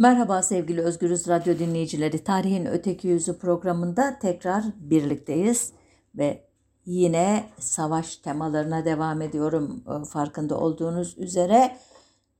Merhaba sevgili Özgürüz Radyo dinleyicileri. Tarihin Öteki Yüzü programında tekrar birlikteyiz ve yine savaş temalarına devam ediyorum e, farkında olduğunuz üzere.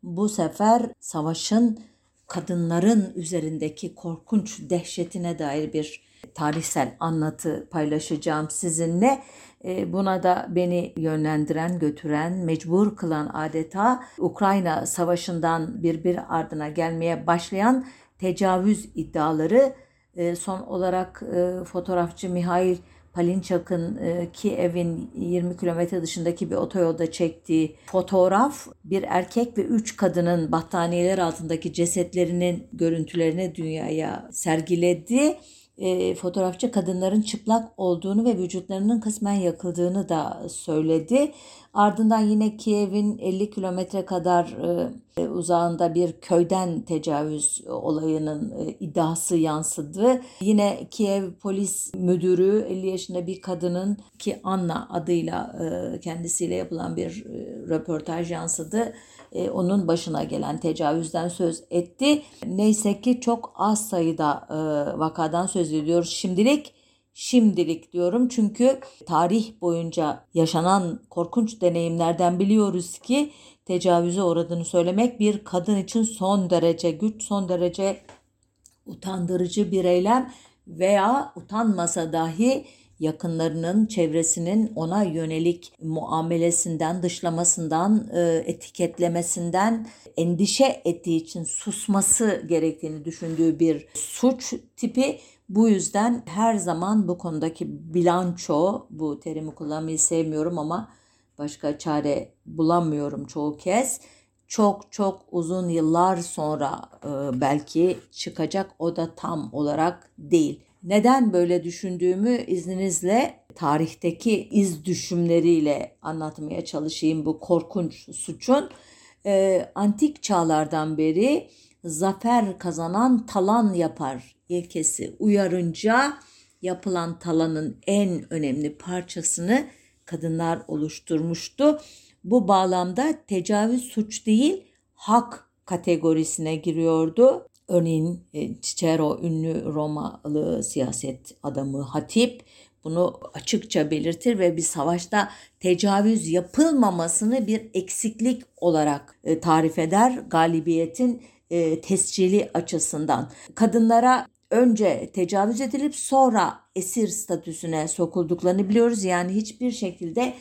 Bu sefer savaşın kadınların üzerindeki korkunç dehşetine dair bir tarihsel anlatı paylaşacağım sizinle. E, buna da beni yönlendiren, götüren, mecbur kılan adeta Ukrayna Savaşı'ndan birbir ardına gelmeye başlayan tecavüz iddiaları e, son olarak e, fotoğrafçı Mihail Palinçak'ın Kiev'in 20 kilometre dışındaki bir otoyolda çektiği fotoğraf bir erkek ve üç kadının battaniyeler altındaki cesetlerinin görüntülerini dünyaya sergiledi e, fotoğrafçı kadınların çıplak olduğunu ve vücutlarının kısmen yakıldığını da söyledi. Ardından yine Kiev'in 50 kilometre kadar e, uzağında bir köyden tecavüz olayının e, iddiası yansıdı. Yine Kiev polis müdürü 50 yaşında bir kadının ki Anna adıyla e, kendisiyle yapılan bir e, röportaj yansıdı e, onun başına gelen tecavüzden söz etti. Neyse ki çok az sayıda e, vakadan söz ediyoruz şimdilik. Şimdilik diyorum çünkü tarih boyunca yaşanan korkunç deneyimlerden biliyoruz ki tecavüze uğradığını söylemek bir kadın için son derece güç, son derece utandırıcı bir eylem veya utanmasa dahi yakınlarının, çevresinin ona yönelik muamelesinden, dışlamasından, e, etiketlemesinden endişe ettiği için susması gerektiğini düşündüğü bir suç tipi. Bu yüzden her zaman bu konudaki bilanço, bu terimi kullanmayı sevmiyorum ama başka çare bulamıyorum çoğu kez. Çok çok uzun yıllar sonra e, belki çıkacak o da tam olarak değil. Neden böyle düşündüğümü izninizle tarihteki iz düşümleriyle anlatmaya çalışayım bu korkunç suçun. Ee, antik çağlardan beri zafer kazanan talan yapar ilkesi uyarınca yapılan talanın en önemli parçasını kadınlar oluşturmuştu. Bu bağlamda tecavüz suç değil hak kategorisine giriyordu. Örneğin e, Cicero ünlü Romalı siyaset adamı Hatip bunu açıkça belirtir ve bir savaşta tecavüz yapılmamasını bir eksiklik olarak e, tarif eder galibiyetin e, tescili açısından. Kadınlara önce tecavüz edilip sonra esir statüsüne sokulduklarını biliyoruz. Yani hiçbir şekilde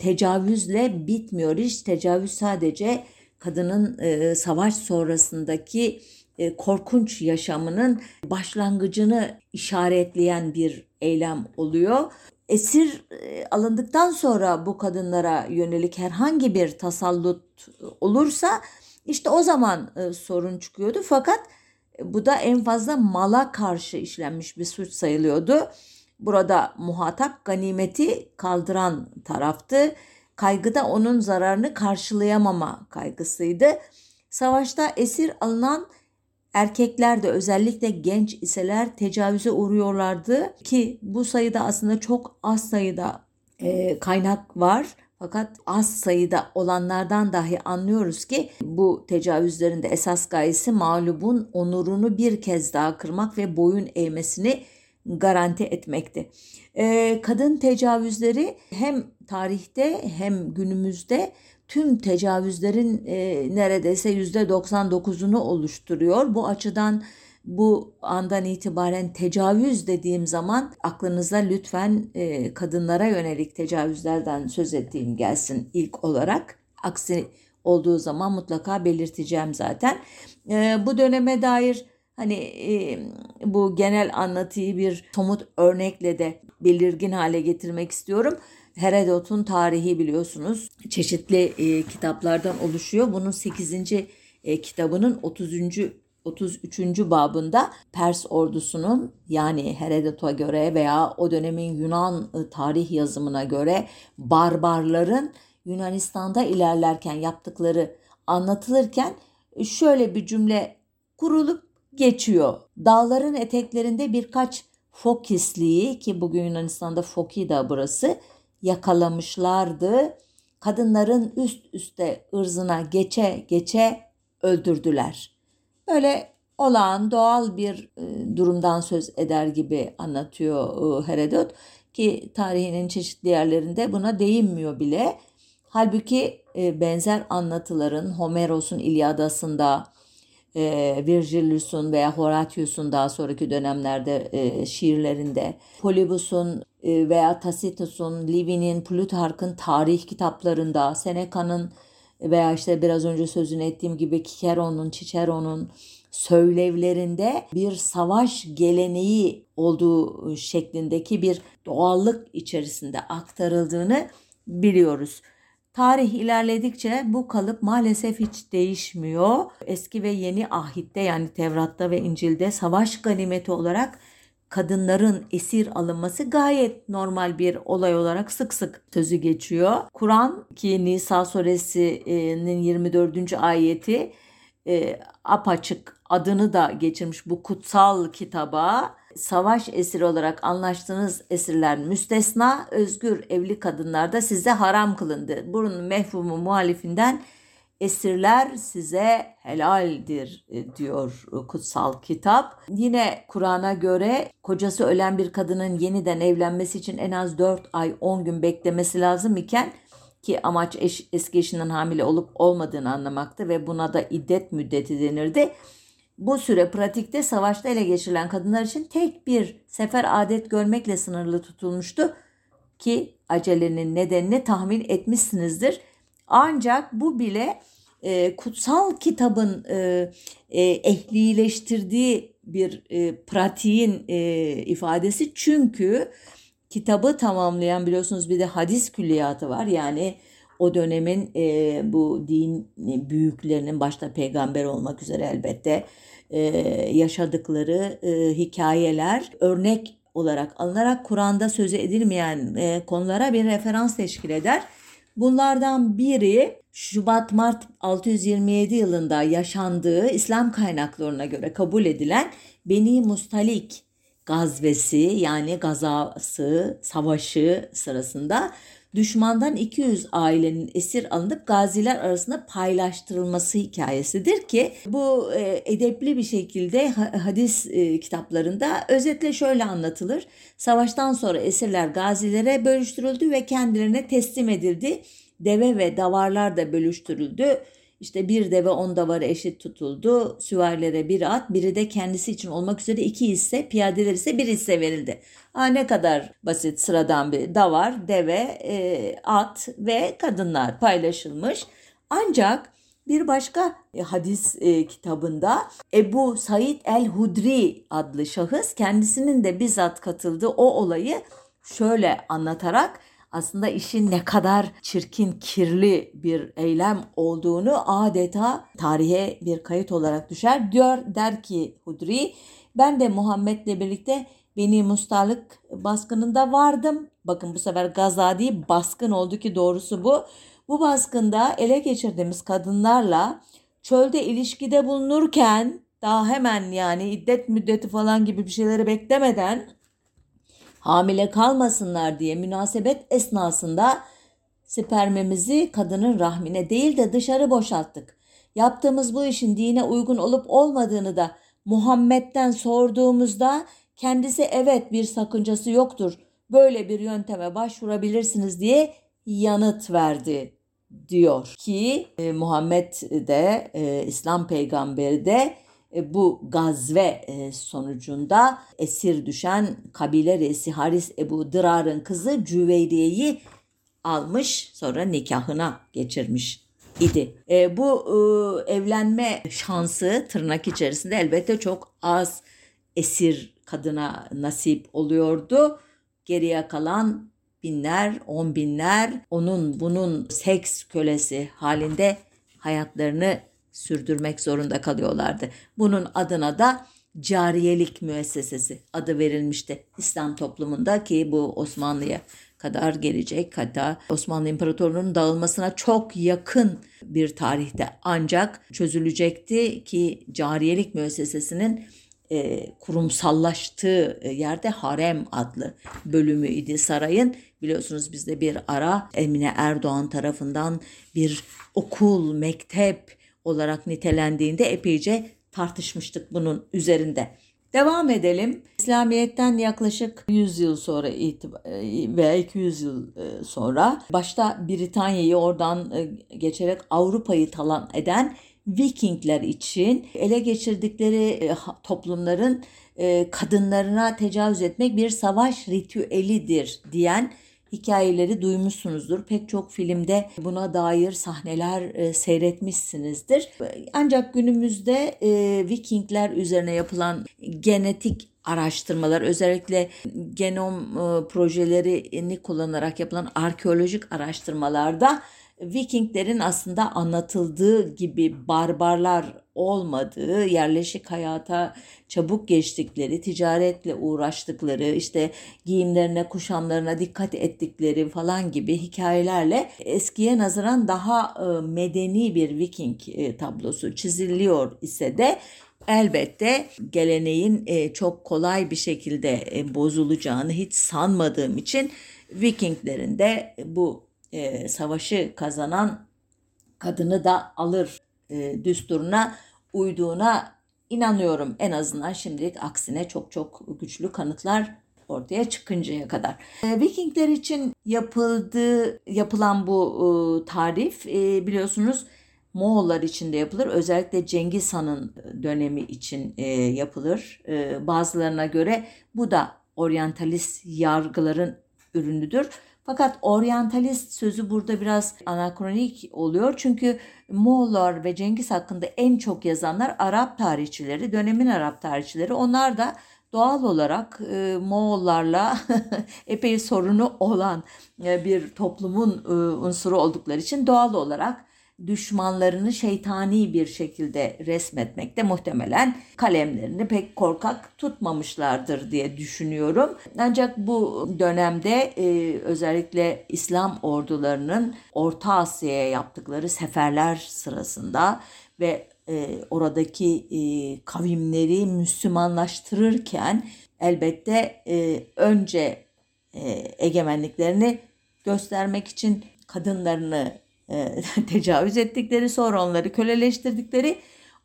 tecavüzle bitmiyor. Hiç tecavüz sadece kadının savaş sonrasındaki e, korkunç yaşamının başlangıcını işaretleyen bir eylem oluyor. Esir e, alındıktan sonra bu kadınlara yönelik herhangi bir tasallut olursa işte o zaman e, sorun çıkıyordu. Fakat bu da en fazla mala karşı işlenmiş bir suç sayılıyordu. Burada muhatap ganimeti kaldıran taraftı. Kaygı da onun zararını karşılayamama kaygısıydı. Savaşta esir alınan Erkekler de özellikle genç iseler tecavüze uğruyorlardı ki bu sayıda aslında çok az sayıda e, kaynak var. Fakat az sayıda olanlardan dahi anlıyoruz ki bu tecavüzlerin de esas gayesi mağlubun onurunu bir kez daha kırmak ve boyun eğmesini garanti etmekti. Ee, kadın tecavüzleri hem tarihte hem günümüzde tüm tecavüzlerin e, neredeyse yüzde 99'unu oluşturuyor. Bu açıdan bu andan itibaren tecavüz dediğim zaman aklınıza lütfen e, kadınlara yönelik tecavüzlerden söz ettiğim gelsin ilk olarak. Aksi olduğu zaman mutlaka belirteceğim zaten. E, bu döneme dair hani e, bu genel anlatıyı bir somut örnekle de belirgin hale getirmek istiyorum. Herodot'un tarihi biliyorsunuz çeşitli e, kitaplardan oluşuyor. Bunun 8. E, kitabının 30. 33. babında Pers ordusunun yani Herodot'a göre veya o dönemin Yunan e, tarih yazımına göre barbarların Yunanistan'da ilerlerken yaptıkları anlatılırken şöyle bir cümle kurulup geçiyor. Dağların eteklerinde birkaç Fokisliği ki bugün Yunanistan'da Foki da burası yakalamışlardı. Kadınların üst üste ırzına geçe geçe öldürdüler. Böyle olağan doğal bir e, durumdan söz eder gibi anlatıyor e, Herodot ki tarihinin çeşitli yerlerinde buna değinmiyor bile. Halbuki e, benzer anlatıların Homeros'un İlyadası'nda, Virgilius'un veya Horatius'un daha sonraki dönemlerde şiirlerinde, Polybus'un veya Tacitus'un, Livi'nin, Plutark'ın tarih kitaplarında, Seneca'nın veya işte biraz önce sözünü ettiğim gibi Cicero'nun, Cicero'nun söylevlerinde bir savaş geleneği olduğu şeklindeki bir doğallık içerisinde aktarıldığını biliyoruz. Tarih ilerledikçe bu kalıp maalesef hiç değişmiyor. Eski ve yeni ahitte yani Tevrat'ta ve İncil'de savaş ganimeti olarak kadınların esir alınması gayet normal bir olay olarak sık sık sözü geçiyor. Kur'an ki Nisa suresinin 24. ayeti e, apaçık adını da geçirmiş bu kutsal kitaba savaş esiri olarak anlaştığınız esirler müstesna, özgür evli kadınlar da size haram kılındı. Bunun mefhumu muhalifinden esirler size helaldir e, diyor kutsal kitap. Yine Kur'an'a göre kocası ölen bir kadının yeniden evlenmesi için en az 4 ay 10 gün beklemesi lazım iken ki amaç eş, eski eşinden hamile olup olmadığını anlamaktı ve buna da iddet müddeti denirdi. Bu süre pratikte savaşta ele geçirilen kadınlar için tek bir sefer adet görmekle sınırlı tutulmuştu ki acelenin nedenini tahmin etmişsinizdir. Ancak bu bile e, kutsal kitabın e, e, ehlileştirdiği bir e, pratiğin e, ifadesi çünkü kitabı tamamlayan biliyorsunuz bir de hadis külliyatı var yani o dönemin e, bu din büyüklerinin başta peygamber olmak üzere elbette e, yaşadıkları e, hikayeler örnek olarak alınarak Kur'an'da sözü edilmeyen e, konulara bir referans teşkil eder. Bunlardan biri Şubat-Mart 627 yılında yaşandığı İslam kaynaklarına göre kabul edilen Beni Mustalik gazvesi yani gazası, savaşı sırasında düşmandan 200 ailenin esir alınıp gaziler arasında paylaştırılması hikayesidir ki bu e, edepli bir şekilde hadis e, kitaplarında özetle şöyle anlatılır. Savaştan sonra esirler gazilere bölüştürüldü ve kendilerine teslim edildi. Deve ve davarlar da bölüştürüldü. İşte bir deve on davarı eşit tutuldu. Süvarilere bir at, biri de kendisi için olmak üzere iki hisse, piyadeler ise bir hisse verildi. Aa, ne kadar basit sıradan bir davar, deve, e, at ve kadınlar paylaşılmış. Ancak bir başka e, hadis e, kitabında Ebu Said el-Hudri adlı şahıs kendisinin de bizzat katıldığı o olayı şöyle anlatarak aslında işin ne kadar çirkin, kirli bir eylem olduğunu adeta tarihe bir kayıt olarak düşer. Diyor der ki Hudri ben de Muhammed'le birlikte Beni Mustarlık baskınında vardım. Bakın bu sefer gaza değil baskın oldu ki doğrusu bu. Bu baskında ele geçirdiğimiz kadınlarla çölde ilişkide bulunurken daha hemen yani iddet müddeti falan gibi bir şeyleri beklemeden hamile kalmasınlar diye münasebet esnasında spermimizi kadının rahmine değil de dışarı boşalttık. Yaptığımız bu işin dine uygun olup olmadığını da Muhammed'den sorduğumuzda kendisi evet bir sakıncası yoktur. Böyle bir yönteme başvurabilirsiniz diye yanıt verdi diyor ki e, Muhammed de e, İslam peygamberi de bu gazve e, sonucunda esir düşen kabile reisi Haris Ebu Dırar'ın kızı Cüveyriye'yi almış sonra nikahına geçirmiş idi. E, bu e, evlenme şansı tırnak içerisinde elbette çok az esir kadına nasip oluyordu. Geriye kalan binler, on binler onun bunun seks kölesi halinde hayatlarını sürdürmek zorunda kalıyorlardı. Bunun adına da cariyelik müessesesi adı verilmişti İslam toplumunda ki bu Osmanlı'ya kadar gelecek hatta Osmanlı İmparatorluğu'nun dağılmasına çok yakın bir tarihte ancak çözülecekti ki cariyelik müessesesinin e, kurumsallaştığı yerde harem adlı bölümü idi sarayın. Biliyorsunuz bizde bir ara Emine Erdoğan tarafından bir okul, mektep olarak nitelendiğinde epeyce tartışmıştık bunun üzerinde. Devam edelim. İslamiyet'ten yaklaşık 100 yıl sonra veya 200 yıl sonra başta Britanya'yı oradan geçerek Avrupa'yı talan eden Vikingler için ele geçirdikleri toplumların kadınlarına tecavüz etmek bir savaş ritüelidir diyen hikayeleri duymuşsunuzdur. Pek çok filmde buna dair sahneler e, seyretmişsinizdir. Ancak günümüzde e, Vikingler üzerine yapılan genetik araştırmalar özellikle genom e, projelerini kullanarak yapılan arkeolojik araştırmalarda Vikinglerin aslında anlatıldığı gibi barbarlar olmadığı, yerleşik hayata çabuk geçtikleri, ticaretle uğraştıkları, işte giyimlerine, kuşamlarına dikkat ettikleri falan gibi hikayelerle eskiye nazaran daha e, medeni bir Viking e, tablosu çiziliyor ise de elbette geleneğin e, çok kolay bir şekilde bozulacağını hiç sanmadığım için Vikinglerin de bu savaşı kazanan kadını da alır düsturuna uyduğuna inanıyorum. En azından şimdilik aksine çok çok güçlü kanıtlar ortaya çıkıncaya kadar. E, Vikingler için yapıldığı yapılan bu e, tarif e, biliyorsunuz Moğollar için de yapılır. Özellikle Cengiz Han'ın dönemi için e, yapılır. E, bazılarına göre bu da oryantalist yargıların ürünüdür. Fakat oryantalist sözü burada biraz anakronik oluyor. Çünkü Moğollar ve Cengiz hakkında en çok yazanlar Arap tarihçileri, dönemin Arap tarihçileri. Onlar da doğal olarak e, Moğollarla epey sorunu olan e, bir toplumun e, unsuru oldukları için doğal olarak düşmanlarını şeytani bir şekilde resmetmekte muhtemelen kalemlerini pek korkak tutmamışlardır diye düşünüyorum. Ancak bu dönemde e, özellikle İslam ordularının Orta Asya'ya yaptıkları seferler sırasında ve e, oradaki e, kavimleri Müslümanlaştırırken elbette e, önce e, egemenliklerini göstermek için kadınlarını e, tecavüz ettikleri, sonra onları köleleştirdikleri,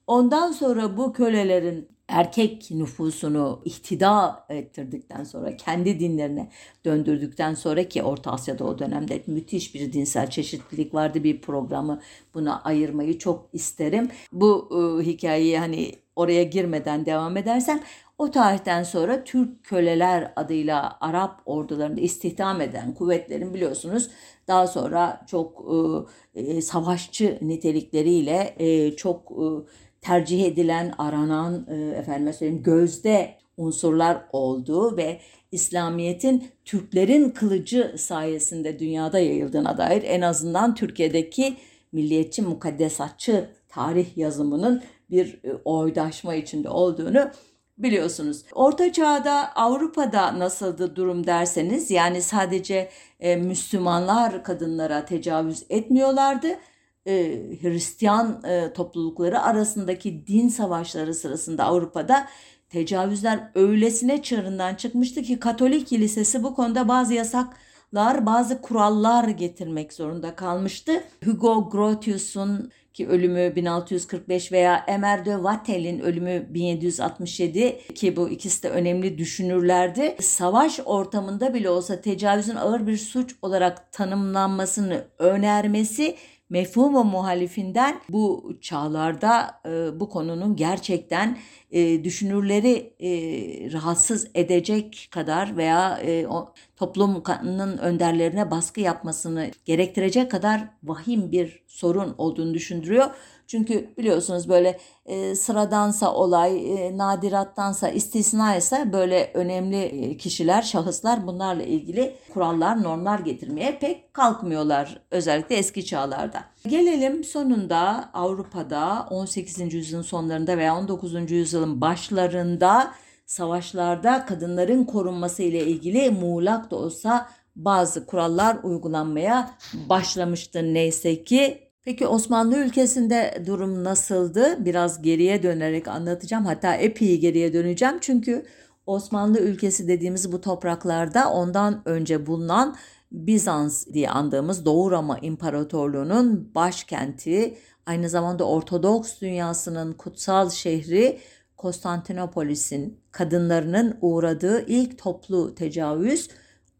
ondan sonra bu kölelerin erkek nüfusunu ihtida ettirdikten sonra kendi dinlerine döndürdükten sonra ki Orta Asya'da o dönemde müthiş bir dinsel çeşitlilik vardı bir programı buna ayırmayı çok isterim. Bu e, hikayeyi hani oraya girmeden devam edersem o tarihten sonra Türk köleler adıyla Arap ordularında istihdam eden kuvvetlerin biliyorsunuz daha sonra çok e, e, savaşçı nitelikleriyle e, çok e, tercih edilen, aranan, e, efendime söyleyeyim gözde unsurlar olduğu ve İslamiyet'in Türklerin kılıcı sayesinde dünyada yayıldığına dair en azından Türkiye'deki milliyetçi mukaddesatçı tarih yazımının bir e, oydaşma içinde olduğunu biliyorsunuz. Orta Çağ'da Avrupa'da nasıldı durum derseniz yani sadece e, Müslümanlar kadınlara tecavüz etmiyorlardı. E, Hristiyan e, toplulukları arasındaki din savaşları sırasında Avrupa'da tecavüzler öylesine çığırından çıkmıştı ki Katolik Kilisesi bu konuda bazı yasaklar, bazı kurallar getirmek zorunda kalmıştı. Hugo Grotius'un ki ölümü 1645 veya Emer de Vattel'in ölümü 1767 ki bu ikisi de önemli düşünürlerdi. Savaş ortamında bile olsa tecavüzün ağır bir suç olarak tanımlanmasını önermesi mefhumu muhalifinden bu çağlarda e, bu konunun gerçekten e, düşünürleri e, rahatsız edecek kadar veya e, o, toplumun önderlerine baskı yapmasını gerektirecek kadar vahim bir sorun olduğunu düşündürüyor. Çünkü biliyorsunuz böyle e, sıradansa olay, e, nadirattansa, istisnaysa böyle önemli e, kişiler, şahıslar bunlarla ilgili kurallar, normlar getirmeye pek kalkmıyorlar özellikle eski çağlarda. Gelelim sonunda Avrupa'da 18. yüzyılın sonlarında veya 19. yüzyılın başlarında savaşlarda kadınların korunması ile ilgili muğlak da olsa bazı kurallar uygulanmaya başlamıştı neyse ki Peki Osmanlı ülkesinde durum nasıldı? Biraz geriye dönerek anlatacağım. Hatta epey geriye döneceğim. Çünkü Osmanlı ülkesi dediğimiz bu topraklarda ondan önce bulunan Bizans diye andığımız Doğu Roma İmparatorluğu'nun başkenti aynı zamanda Ortodoks dünyasının kutsal şehri Konstantinopolis'in kadınlarının uğradığı ilk toplu tecavüz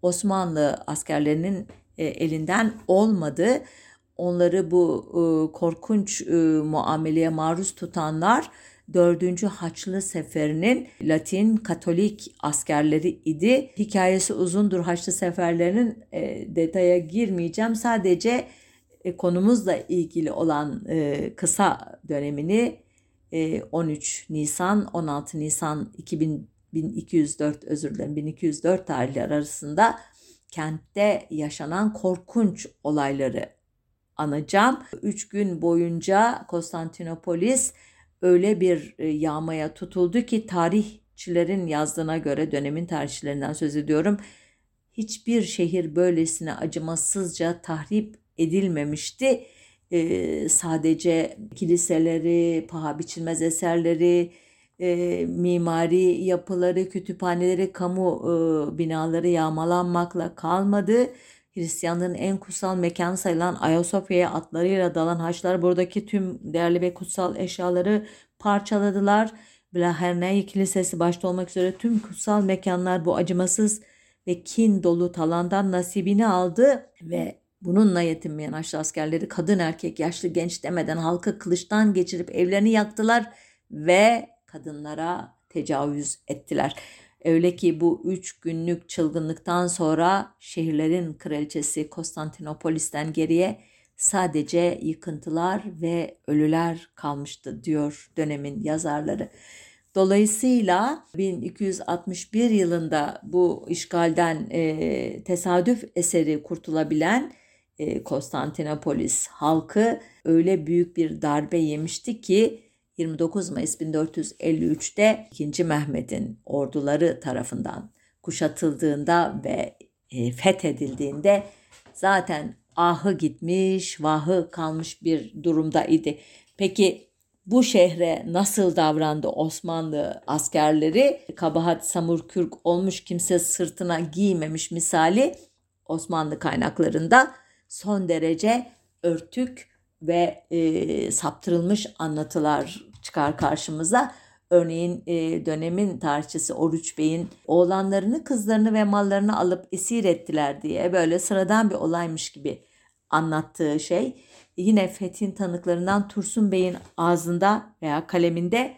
Osmanlı askerlerinin e, elinden olmadı. Onları bu e, korkunç e, muameleye maruz tutanlar 4. Haçlı Seferi'nin Latin Katolik askerleri idi. Hikayesi uzundur Haçlı Seferlerinin e, detaya girmeyeceğim. Sadece e, konumuzla ilgili olan e, kısa dönemini e, 13 Nisan 16 Nisan 2000, 1204 özür dilerim 1204 tarihleri arasında kentte yaşanan korkunç olayları anacağım. Üç gün boyunca Konstantinopolis öyle bir e, yağmaya tutuldu ki tarihçilerin yazdığına göre dönemin tarihçilerinden söz ediyorum. Hiçbir şehir böylesine acımasızca tahrip edilmemişti. Ee, sadece kiliseleri, paha biçilmez eserleri, e, mimari yapıları, kütüphaneleri, kamu e, binaları yağmalanmakla kalmadı. Hristiyanlığın en kutsal mekanı sayılan Ayasofya'ya atlarıyla dalan haçlar buradaki tüm değerli ve kutsal eşyaları parçaladılar. Blahernayi Kilisesi başta olmak üzere tüm kutsal mekanlar bu acımasız ve kin dolu talandan nasibini aldı ve bununla yetinmeyen Haçlı askerleri kadın erkek yaşlı genç demeden halkı kılıçtan geçirip evlerini yaktılar ve kadınlara tecavüz ettiler. Öyle ki bu üç günlük çılgınlıktan sonra şehirlerin kraliçesi Konstantinopolis'ten geriye sadece yıkıntılar ve ölüler kalmıştı diyor dönemin yazarları. Dolayısıyla 1261 yılında bu işgalden e, tesadüf eseri kurtulabilen e, Konstantinopolis halkı öyle büyük bir darbe yemişti ki 29 Mayıs 1453'te 2. Mehmet'in orduları tarafından kuşatıldığında ve e, fethedildiğinde zaten ahı gitmiş, vahı kalmış bir durumda idi. Peki bu şehre nasıl davrandı Osmanlı askerleri? Kabahat samur kürk olmuş kimse sırtına giymemiş misali Osmanlı kaynaklarında son derece örtük ve e, saptırılmış anlatılar çıkar karşımıza. Örneğin e, dönemin tarihçisi Oruç Bey'in oğlanlarını, kızlarını ve mallarını alıp esir ettiler diye böyle sıradan bir olaymış gibi anlattığı şey. Yine Fethin tanıklarından Tursun Bey'in ağzında veya kaleminde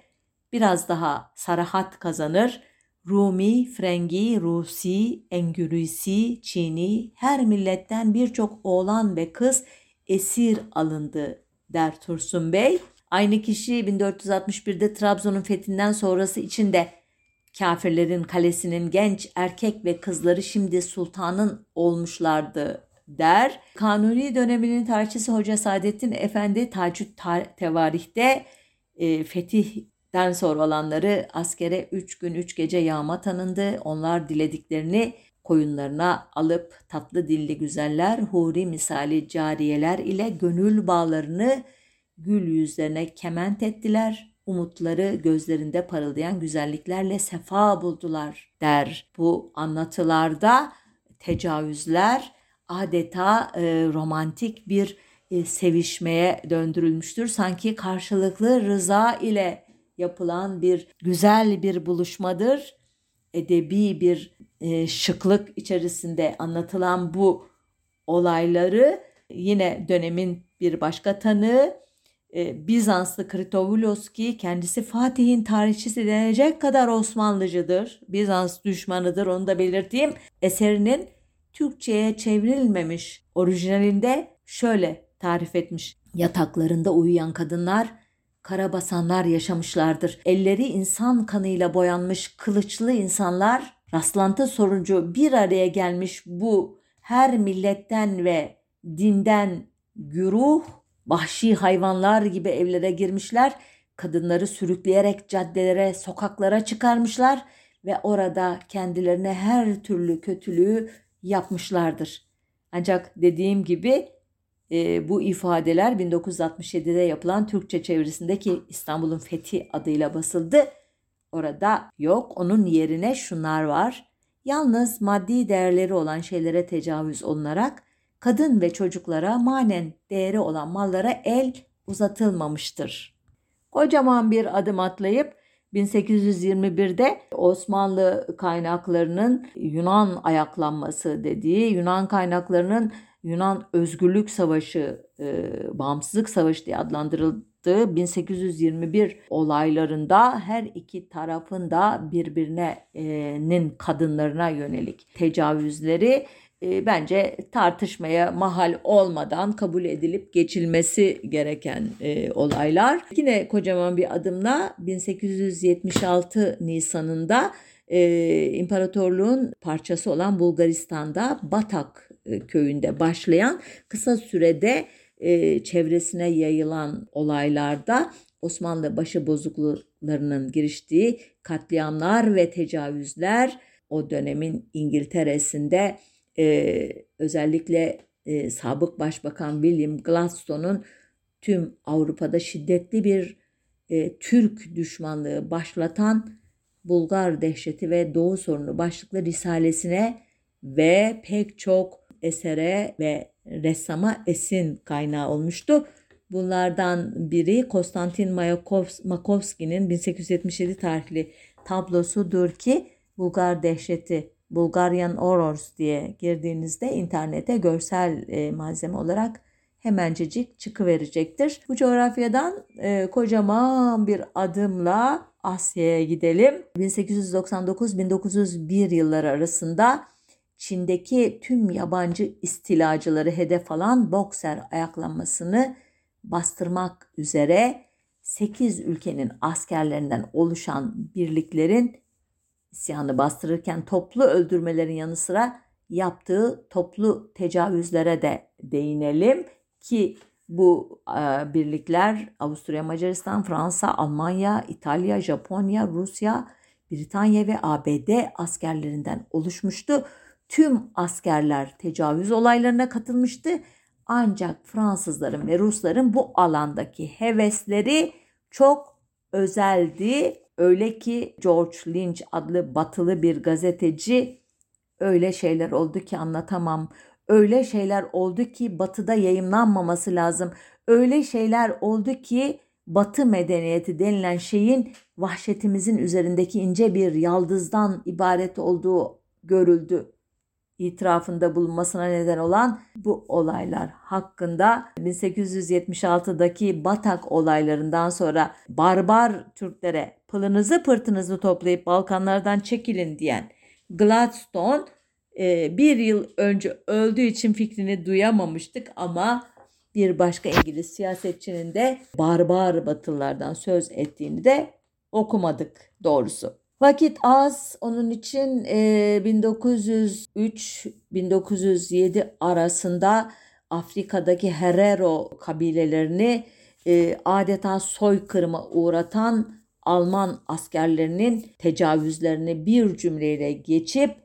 biraz daha sarahat kazanır. Rumi, Frengi, Rusi, Engürisi, Çini her milletten birçok oğlan ve kız esir alındı der Tursun Bey. Aynı kişi 1461'de Trabzon'un fethinden sonrası içinde kafirlerin kalesinin genç erkek ve kızları şimdi sultanın olmuşlardı der. Kanuni döneminin tarihçisi Hoca Saadettin Efendi Tacüt Tevarih'te e, fetihden sonra olanları askere 3 gün 3 gece yağma tanındı. Onlar dilediklerini koyunlarına alıp tatlı dilli güzeller, huri misali cariyeler ile gönül bağlarını gül yüzlerine kement ettiler. Umutları gözlerinde parıldayan güzelliklerle sefa buldular der. Bu anlatılarda tecavüzler adeta e, romantik bir e, sevişmeye döndürülmüştür. Sanki karşılıklı rıza ile yapılan bir güzel bir buluşmadır. Edebi bir e, şıklık içerisinde anlatılan bu olayları yine dönemin bir başka tanığı e, Bizanslı Kritovoulos ki kendisi Fatih'in tarihçisi denecek kadar Osmanlıcıdır. Bizans düşmanıdır onu da belirteyim. Eserinin Türkçe'ye çevrilmemiş orijinalinde şöyle tarif etmiş. Yataklarında uyuyan kadınlar karabasanlar yaşamışlardır. Elleri insan kanıyla boyanmış kılıçlı insanlar rastlantı sonucu bir araya gelmiş bu her milletten ve dinden güruh vahşi hayvanlar gibi evlere girmişler. Kadınları sürükleyerek caddelere, sokaklara çıkarmışlar ve orada kendilerine her türlü kötülüğü yapmışlardır. Ancak dediğim gibi e, bu ifadeler 1967'de yapılan Türkçe çevirisindeki İstanbul'un Fethi adıyla basıldı. Orada yok. Onun yerine şunlar var. Yalnız maddi değerleri olan şeylere tecavüz olunarak kadın ve çocuklara manen değeri olan mallara el uzatılmamıştır. Kocaman bir adım atlayıp 1821'de Osmanlı kaynaklarının Yunan ayaklanması dediği, Yunan kaynaklarının Yunan Özgürlük Savaşı, e, Bağımsızlık Savaşı diye adlandırıldığı 1821 olaylarında her iki tarafın da birbirinin kadınlarına yönelik tecavüzleri e, bence tartışmaya mahal olmadan kabul edilip geçilmesi gereken e, olaylar. Yine kocaman bir adımla 1876 Nisan'ında e, imparatorluğun parçası olan Bulgaristan'da Batak e, köyünde başlayan kısa sürede e, çevresine yayılan olaylarda Osmanlı başıbozukluklarının giriştiği katliamlar ve tecavüzler o dönemin İngiltere'sinde e, özellikle e, sabık başbakan William Gladstone'un tüm Avrupa'da şiddetli bir e, Türk düşmanlığı başlatan Bulgar dehşeti ve Doğu sorunu başlıklı risalesine ve pek çok esere ve ressama esin kaynağı olmuştu. Bunlardan biri Konstantin Makovski'nin 1877 tarihli tablosudur ki Bulgar dehşeti Bulgarian Horrors diye girdiğinizde internete görsel e, malzeme olarak hemencecik çıkıverecektir. Bu coğrafyadan e, kocaman bir adımla Asya'ya gidelim. 1899-1901 yılları arasında Çin'deki tüm yabancı istilacıları hedef alan Bokser ayaklanmasını bastırmak üzere 8 ülkenin askerlerinden oluşan birliklerin isyanı bastırırken toplu öldürmelerin yanı sıra yaptığı toplu tecavüzlere de değinelim ki bu e, birlikler Avusturya, Macaristan, Fransa, Almanya, İtalya, Japonya, Rusya, Britanya ve ABD askerlerinden oluşmuştu. Tüm askerler tecavüz olaylarına katılmıştı. Ancak Fransızların ve Rusların bu alandaki hevesleri çok özeldi Öyle ki George Lynch adlı batılı bir gazeteci öyle şeyler oldu ki anlatamam. Öyle şeyler oldu ki batıda yayımlanmaması lazım. Öyle şeyler oldu ki batı medeniyeti denilen şeyin vahşetimizin üzerindeki ince bir yaldızdan ibaret olduğu görüldü itirafında bulunmasına neden olan bu olaylar hakkında 1876'daki Batak olaylarından sonra barbar Türklere pılınızı pırtınızı toplayıp Balkanlardan çekilin diyen Gladstone e, bir yıl önce öldüğü için fikrini duyamamıştık ama bir başka İngiliz siyasetçinin de barbar batılılardan söz ettiğini de okumadık doğrusu. Vakit az onun için e, 1903-1907 arasında Afrika'daki Herero kabilelerini e, adeta soykırıma uğratan Alman askerlerinin tecavüzlerini bir cümleyle geçip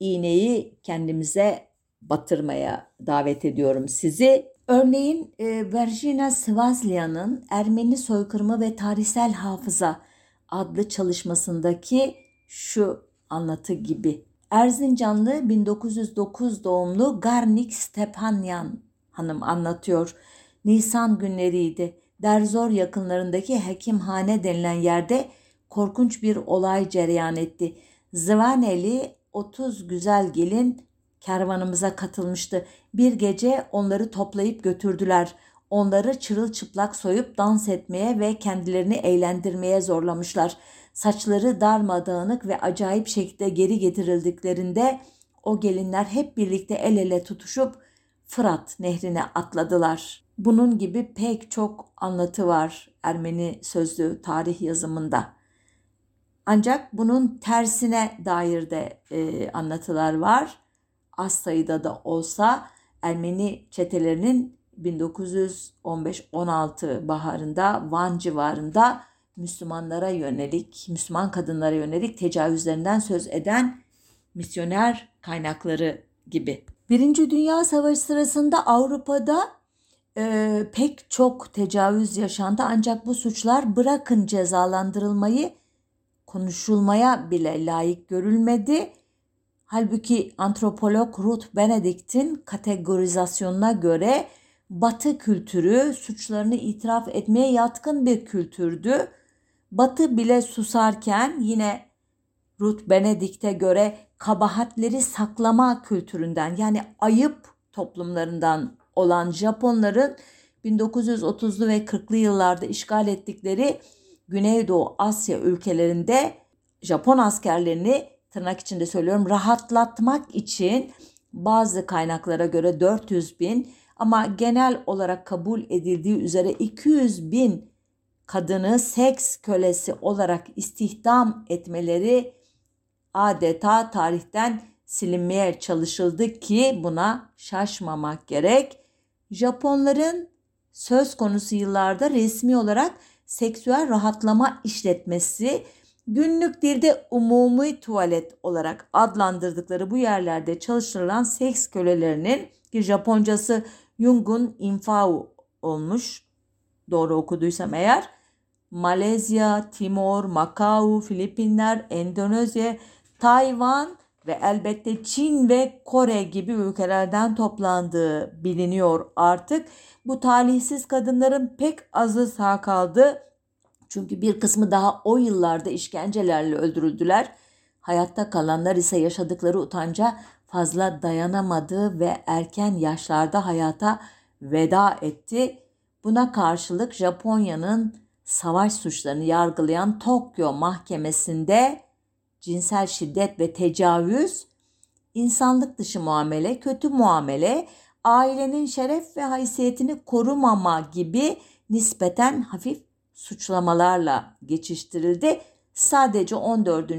iğneyi kendimize batırmaya davet ediyorum sizi. Örneğin e, Virginia Svazlia'nın Ermeni soykırımı ve tarihsel hafıza adlı çalışmasındaki şu anlatı gibi. Erzincanlı 1909 doğumlu Garnik Stepanyan hanım anlatıyor. Nisan günleriydi. Derzor yakınlarındaki Hekimhane denilen yerde korkunç bir olay cereyan etti. Zıvaneli 30 güzel gelin kervanımıza katılmıştı. Bir gece onları toplayıp götürdüler. Onları çırılçıplak soyup dans etmeye ve kendilerini eğlendirmeye zorlamışlar. Saçları darmadağınık ve acayip şekilde geri getirildiklerinde o gelinler hep birlikte el ele tutuşup Fırat nehrine atladılar. Bunun gibi pek çok anlatı var Ermeni sözlü tarih yazımında. Ancak bunun tersine dair de e, anlatılar var. Az sayıda da olsa Ermeni çetelerinin 1915-16 baharında Van civarında Müslümanlara yönelik, Müslüman kadınlara yönelik tecavüzlerinden söz eden misyoner kaynakları gibi. Birinci Dünya Savaşı sırasında Avrupa'da e, pek çok tecavüz yaşandı ancak bu suçlar bırakın cezalandırılmayı konuşulmaya bile layık görülmedi. Halbuki antropolog Ruth Benedict'in kategorizasyonuna göre Batı kültürü suçlarını itiraf etmeye yatkın bir kültürdü. Batı bile susarken yine Ruth Benedict'e göre kabahatleri saklama kültüründen yani ayıp toplumlarından olan Japonların 1930'lu ve 40'lı yıllarda işgal ettikleri Güneydoğu Asya ülkelerinde Japon askerlerini tırnak içinde söylüyorum rahatlatmak için bazı kaynaklara göre 400 bin ama genel olarak kabul edildiği üzere 200 bin kadını seks kölesi olarak istihdam etmeleri adeta tarihten silinmeye çalışıldı ki buna şaşmamak gerek. Japonların söz konusu yıllarda resmi olarak seksüel rahatlama işletmesi günlük dilde umumi tuvalet olarak adlandırdıkları bu yerlerde çalıştırılan seks kölelerinin ki Japoncası Yungun Infao olmuş doğru okuduysam eğer Malezya, Timor, Macau, Filipinler, Endonezya, Tayvan ve elbette Çin ve Kore gibi ülkelerden toplandığı biliniyor artık. Bu talihsiz kadınların pek azı sağ kaldı. Çünkü bir kısmı daha o yıllarda işkencelerle öldürüldüler. Hayatta kalanlar ise yaşadıkları utanca fazla dayanamadı ve erken yaşlarda hayata veda etti. Buna karşılık Japonya'nın savaş suçlarını yargılayan Tokyo Mahkemesi'nde cinsel şiddet ve tecavüz, insanlık dışı muamele, kötü muamele, ailenin şeref ve haysiyetini korumama gibi nispeten hafif suçlamalarla geçiştirildi. Sadece 14.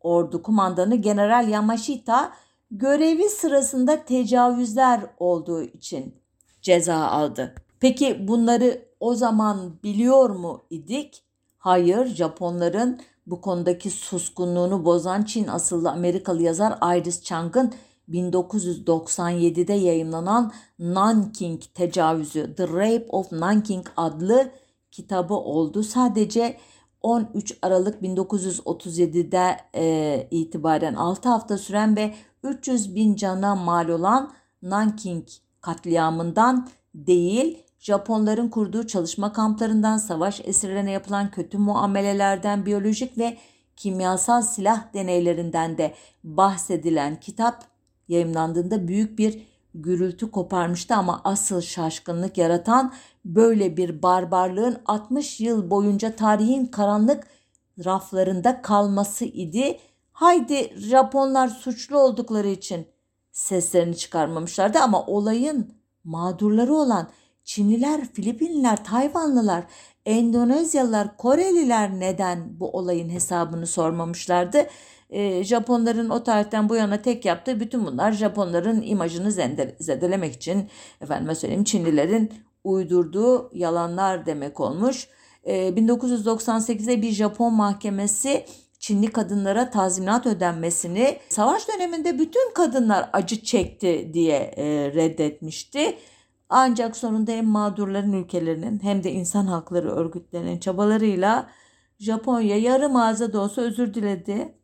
Ordu Kumandanı General Yamashita görevi sırasında tecavüzler olduğu için ceza aldı. Peki bunları o zaman biliyor mu idik? Hayır, Japonların bu konudaki suskunluğunu bozan Çin asıllı Amerikalı yazar Iris Chang'ın 1997'de yayınlanan Nanking Tecavüzü The Rape of Nanking adlı kitabı oldu. Sadece 13 Aralık 1937'de e, itibaren 6 hafta süren ve 300 bin cana mal olan Nanking katliamından değil Japonların kurduğu çalışma kamplarından, savaş esirlerine yapılan kötü muamelelerden, biyolojik ve kimyasal silah deneylerinden de bahsedilen kitap yayımlandığında büyük bir gürültü koparmıştı ama asıl şaşkınlık yaratan böyle bir barbarlığın 60 yıl boyunca tarihin karanlık raflarında kalması idi. Haydi Japonlar suçlu oldukları için seslerini çıkarmamışlardı ama olayın mağdurları olan Çinliler, Filipinliler, Tayvanlılar, Endonezyalılar, Koreliler neden bu olayın hesabını sormamışlardı? E, Japonların o tarihten bu yana tek yaptığı bütün bunlar Japonların imajını zedelemek için efendime söyleyeyim Çinlilerin uydurduğu yalanlar demek olmuş. E, 1998'de bir Japon mahkemesi Çinli kadınlara tazminat ödenmesini savaş döneminde bütün kadınlar acı çekti diye e, reddetmişti. Ancak sonunda hem mağdurların ülkelerinin hem de insan hakları örgütlerinin çabalarıyla Japonya yarım ağza da olsa özür diledi.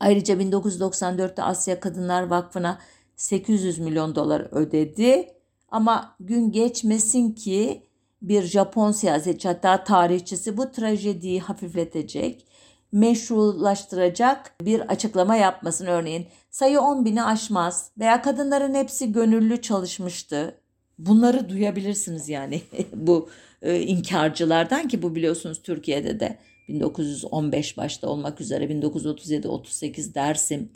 Ayrıca 1994'te Asya Kadınlar Vakfı'na 800 milyon dolar ödedi. Ama gün geçmesin ki bir Japon siyasetçi hatta tarihçisi bu trajediyi hafifletecek, meşrulaştıracak bir açıklama yapmasın. Örneğin sayı 10 bini aşmaz veya kadınların hepsi gönüllü çalışmıştı. Bunları duyabilirsiniz yani bu e, inkarcılardan ki bu biliyorsunuz Türkiye'de de 1915 başta olmak üzere 1937-38 Dersim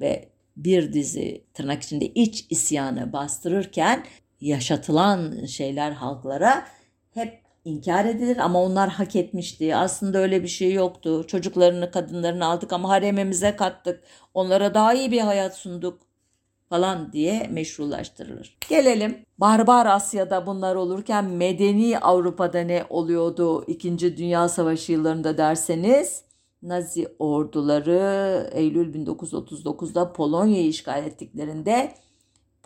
ve bir dizi tırnak içinde iç isyanı bastırırken yaşatılan şeyler halklara hep inkar edilir ama onlar hak etmişti. Aslında öyle bir şey yoktu. Çocuklarını, kadınlarını aldık ama haremimize kattık. Onlara daha iyi bir hayat sunduk falan diye meşrulaştırılır. Gelelim barbar Asya'da bunlar olurken medeni Avrupa'da ne oluyordu İkinci Dünya Savaşı yıllarında derseniz Nazi orduları Eylül 1939'da Polonya'yı işgal ettiklerinde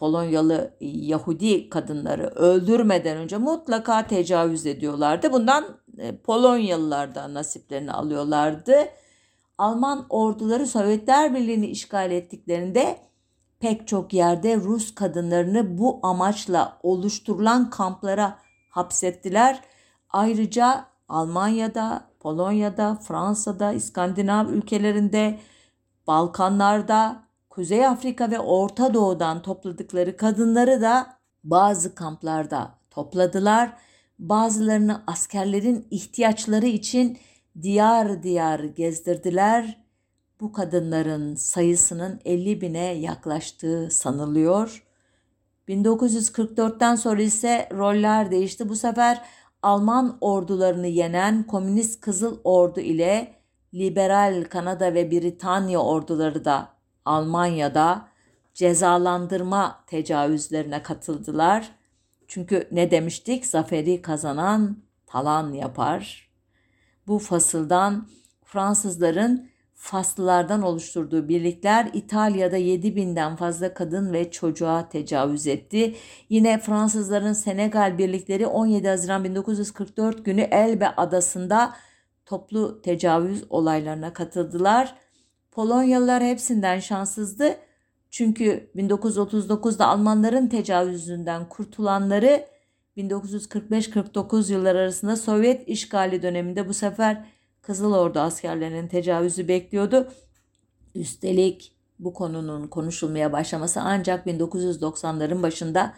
Polonyalı Yahudi kadınları öldürmeden önce mutlaka tecavüz ediyorlardı. Bundan e, Polonyalılar da nasiplerini alıyorlardı. Alman orduları Sovyetler Birliği'ni işgal ettiklerinde pek çok yerde Rus kadınlarını bu amaçla oluşturulan kamplara hapsettiler. Ayrıca Almanya'da, Polonya'da, Fransa'da, İskandinav ülkelerinde, Balkanlarda, Kuzey Afrika ve Orta Doğu'dan topladıkları kadınları da bazı kamplarda topladılar. Bazılarını askerlerin ihtiyaçları için diyar diyar gezdirdiler. Bu kadınların sayısının 50 bine yaklaştığı sanılıyor. 1944'ten sonra ise roller değişti. Bu sefer Alman ordularını yenen Komünist Kızıl Ordu ile liberal Kanada ve Britanya orduları da Almanya'da cezalandırma tecavüzlerine katıldılar. Çünkü ne demiştik? Zaferi kazanan talan yapar. Bu fasıldan Fransızların Faslılardan oluşturduğu birlikler İtalya'da 7 binden fazla kadın ve çocuğa tecavüz etti. Yine Fransızların Senegal birlikleri 17 Haziran 1944 günü Elbe adasında toplu tecavüz olaylarına katıldılar. Polonyalılar hepsinden şanssızdı. Çünkü 1939'da Almanların tecavüzünden kurtulanları 1945-49 yıllar arasında Sovyet işgali döneminde bu sefer Kızıl Ordu askerlerinin tecavüzü bekliyordu. Üstelik bu konunun konuşulmaya başlaması ancak 1990'ların başında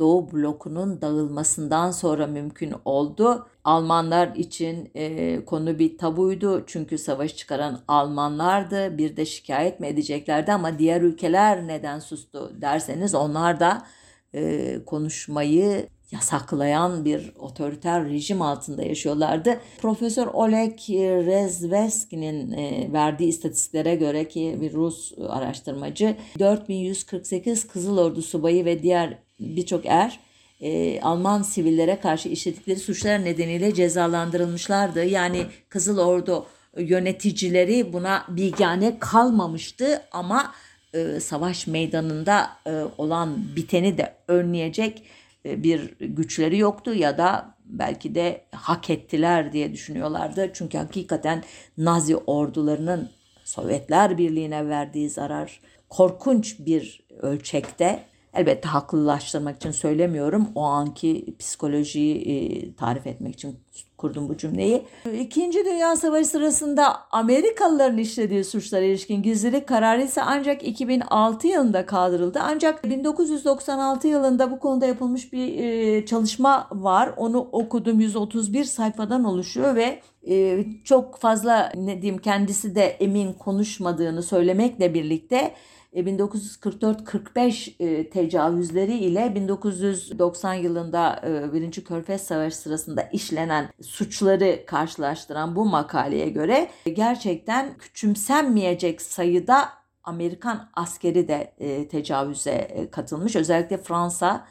Doğu blokunun dağılmasından sonra mümkün oldu. Almanlar için e, konu bir tabuydu çünkü savaş çıkaran Almanlardı. Bir de şikayet mi edeceklerdi ama diğer ülkeler neden sustu derseniz onlar da e, konuşmayı yasaklayan bir otoriter rejim altında yaşıyorlardı. Profesör Oleg Rezveski'nin e, verdiği istatistiklere göre ki bir Rus araştırmacı 4148 Kızıl Ordu subayı ve diğer birçok er e, Alman sivillere karşı işledikleri suçlar nedeniyle cezalandırılmışlardı. Yani Kızıl Ordu yöneticileri buna bigane kalmamıştı ama e, savaş meydanında e, olan biteni de önleyecek e, bir güçleri yoktu ya da belki de hak ettiler diye düşünüyorlardı. Çünkü hakikaten Nazi ordularının Sovyetler Birliği'ne verdiği zarar korkunç bir ölçekte Elbette haklılaştırmak için söylemiyorum. O anki psikolojiyi e, tarif etmek için kurdum bu cümleyi. İkinci Dünya Savaşı sırasında Amerikalıların işlediği suçlara ilişkin gizlilik kararı ise ancak 2006 yılında kaldırıldı. Ancak 1996 yılında bu konuda yapılmış bir e, çalışma var. Onu okudum 131 sayfadan oluşuyor ve e, çok fazla ne diyeyim kendisi de emin konuşmadığını söylemekle birlikte 1944-45 e, e, tecavüzleri ile 1990 yılında e, Birinci Körfez Savaşı sırasında işlenen suçları karşılaştıran bu makaleye göre gerçekten küçümsenmeyecek sayıda Amerikan askeri de tecavüze katılmış. Özellikle Fransa,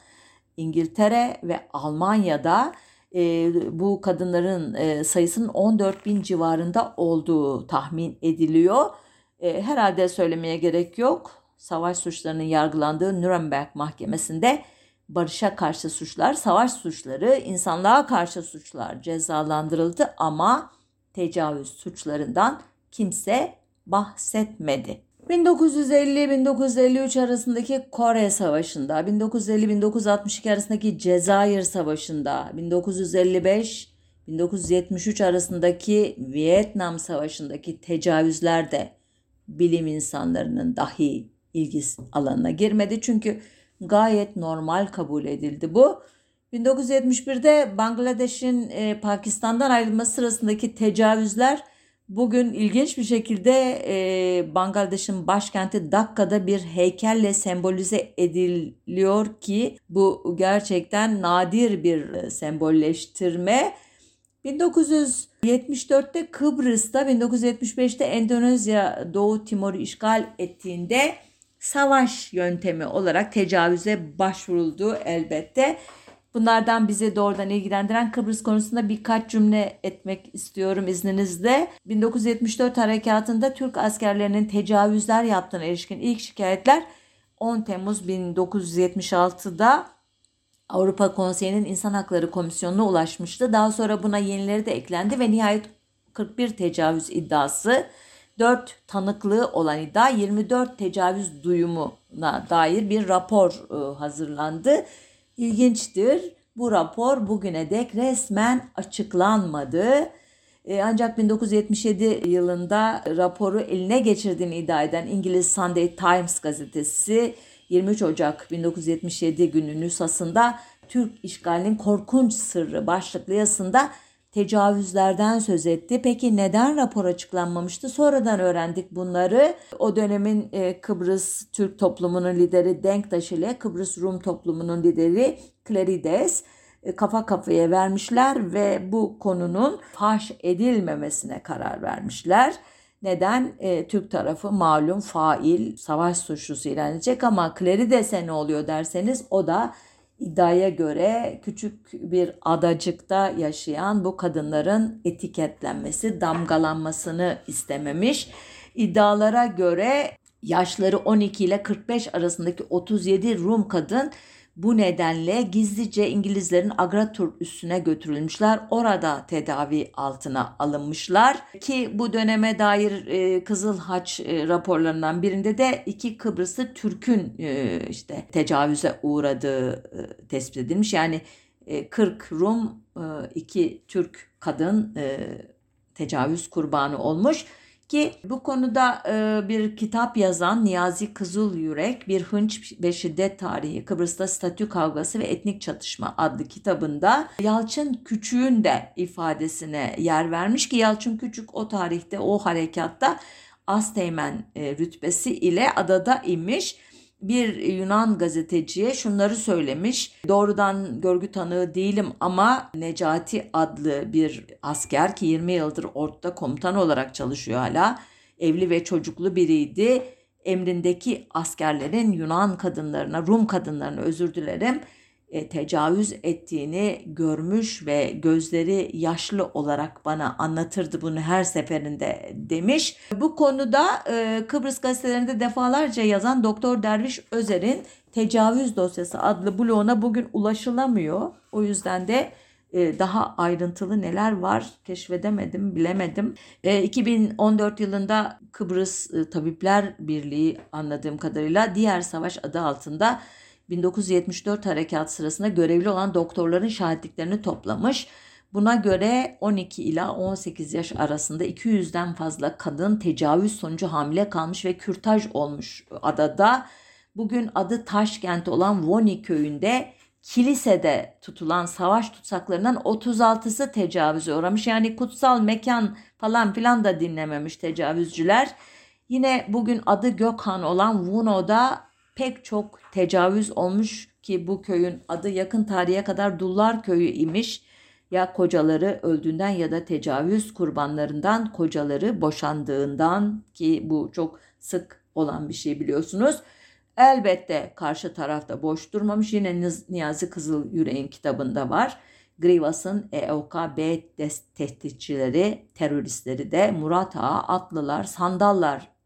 İngiltere ve Almanya'da bu kadınların sayısının 14 bin civarında olduğu tahmin ediliyor. E, herhalde söylemeye gerek yok. Savaş suçlarının yargılandığı Nürnberg Mahkemesi'nde barışa karşı suçlar, savaş suçları, insanlığa karşı suçlar cezalandırıldı ama tecavüz suçlarından kimse bahsetmedi. 1950-1953 arasındaki Kore Savaşı'nda, 1950-1962 arasındaki Cezayir Savaşı'nda, 1955-1973 arasındaki Vietnam Savaşı'ndaki tecavüzler de bilim insanlarının dahi ilgi alanına girmedi. Çünkü gayet normal kabul edildi bu. 1971'de Bangladeş'in e, Pakistan'dan ayrılması sırasındaki tecavüzler bugün ilginç bir şekilde e, Bangladeş'in başkenti Dakka'da bir heykelle sembolize ediliyor ki bu gerçekten nadir bir e, sembolleştirme. 1974'te Kıbrıs'ta, 1975'te Endonezya Doğu Timor'u işgal ettiğinde savaş yöntemi olarak tecavüze başvuruldu elbette. Bunlardan bizi doğrudan ilgilendiren Kıbrıs konusunda birkaç cümle etmek istiyorum izninizle. 1974 harekatında Türk askerlerinin tecavüzler yaptığına ilişkin ilk şikayetler 10 Temmuz 1976'da Avrupa Konseyi'nin İnsan Hakları Komisyonu'na ulaşmıştı. Daha sonra buna yenileri de eklendi ve nihayet 41 tecavüz iddiası 64 tanıklığı olan iddia 24 tecavüz duyumuna dair bir rapor e, hazırlandı. İlginçtir. Bu rapor bugüne dek resmen açıklanmadı. E, ancak 1977 yılında raporu eline geçirdiğini iddia eden İngiliz Sunday Times gazetesi 23 Ocak 1977 günü nüshasında Türk işgalinin korkunç sırrı başlıklı yazısında tecavüzlerden söz etti. Peki neden rapor açıklanmamıştı? Sonradan öğrendik bunları. O dönemin e, Kıbrıs Türk toplumunun lideri Denktaş ile Kıbrıs Rum toplumunun lideri Klerides e, kafa kafaya vermişler ve bu konunun faş edilmemesine karar vermişler. Neden? E, Türk tarafı malum fail, savaş suçlusu ilan edecek ama Klerides'e ne oluyor derseniz o da iddiaya göre küçük bir adacıkta yaşayan bu kadınların etiketlenmesi, damgalanmasını istememiş. İddialara göre yaşları 12 ile 45 arasındaki 37 Rum kadın bu nedenle gizlice İngilizlerin Agratur üssüne götürülmüşler. Orada tedavi altına alınmışlar. Ki bu döneme dair e, Kızıl Haç e, raporlarından birinde de iki Kıbrıslı Türk'ün e, işte tecavüze uğradığı e, tespit edilmiş. Yani e, 40 Rum, e, iki Türk kadın e, tecavüz kurbanı olmuş. Ki bu konuda e, bir kitap yazan Niyazi Kızıl Yürek bir hınç ve şiddet tarihi Kıbrıs'ta statü kavgası ve etnik çatışma adlı kitabında Yalçın Küçük'ün de ifadesine yer vermiş ki Yalçın Küçük o tarihte o harekatta Asteğmen e, rütbesi ile adada inmiş bir Yunan gazeteciye şunları söylemiş. Doğrudan görgü tanığı değilim ama Necati adlı bir asker ki 20 yıldır ortada komutan olarak çalışıyor hala. Evli ve çocuklu biriydi. Emrindeki askerlerin Yunan kadınlarına, Rum kadınlarına özür dilerim e, tecavüz ettiğini görmüş ve gözleri yaşlı olarak bana anlatırdı bunu her seferinde demiş. Bu konuda e, Kıbrıs gazetelerinde defalarca yazan Doktor Derviş Özer'in Tecavüz Dosyası adlı bloğuna bugün ulaşılamıyor. O yüzden de e, daha ayrıntılı neler var keşfedemedim, bilemedim. 2014 yılında Kıbrıs Tabipler Birliği anladığım kadarıyla diğer savaş adı altında 1974 harekat sırasında görevli olan doktorların şahitliklerini toplamış. Buna göre 12 ila 18 yaş arasında 200'den fazla kadın tecavüz sonucu hamile kalmış ve kürtaj olmuş adada. Bugün adı Taşkent olan Voni köyünde kilisede tutulan savaş tutsaklarından 36'sı tecavüze uğramış. Yani kutsal mekan falan filan da dinlememiş tecavüzcüler. Yine bugün adı Gökhan olan Vuno'da pek çok tecavüz olmuş ki bu köyün adı yakın tarihe kadar Dullar Köyü imiş. Ya kocaları öldüğünden ya da tecavüz kurbanlarından kocaları boşandığından ki bu çok sık olan bir şey biliyorsunuz. Elbette karşı tarafta boş durmamış. Yine Niyazi Kızıl Yüreğin kitabında var. Grivas'ın EOK-B tehditçileri, teröristleri de Murat Ağa, Atlılar, Sandallar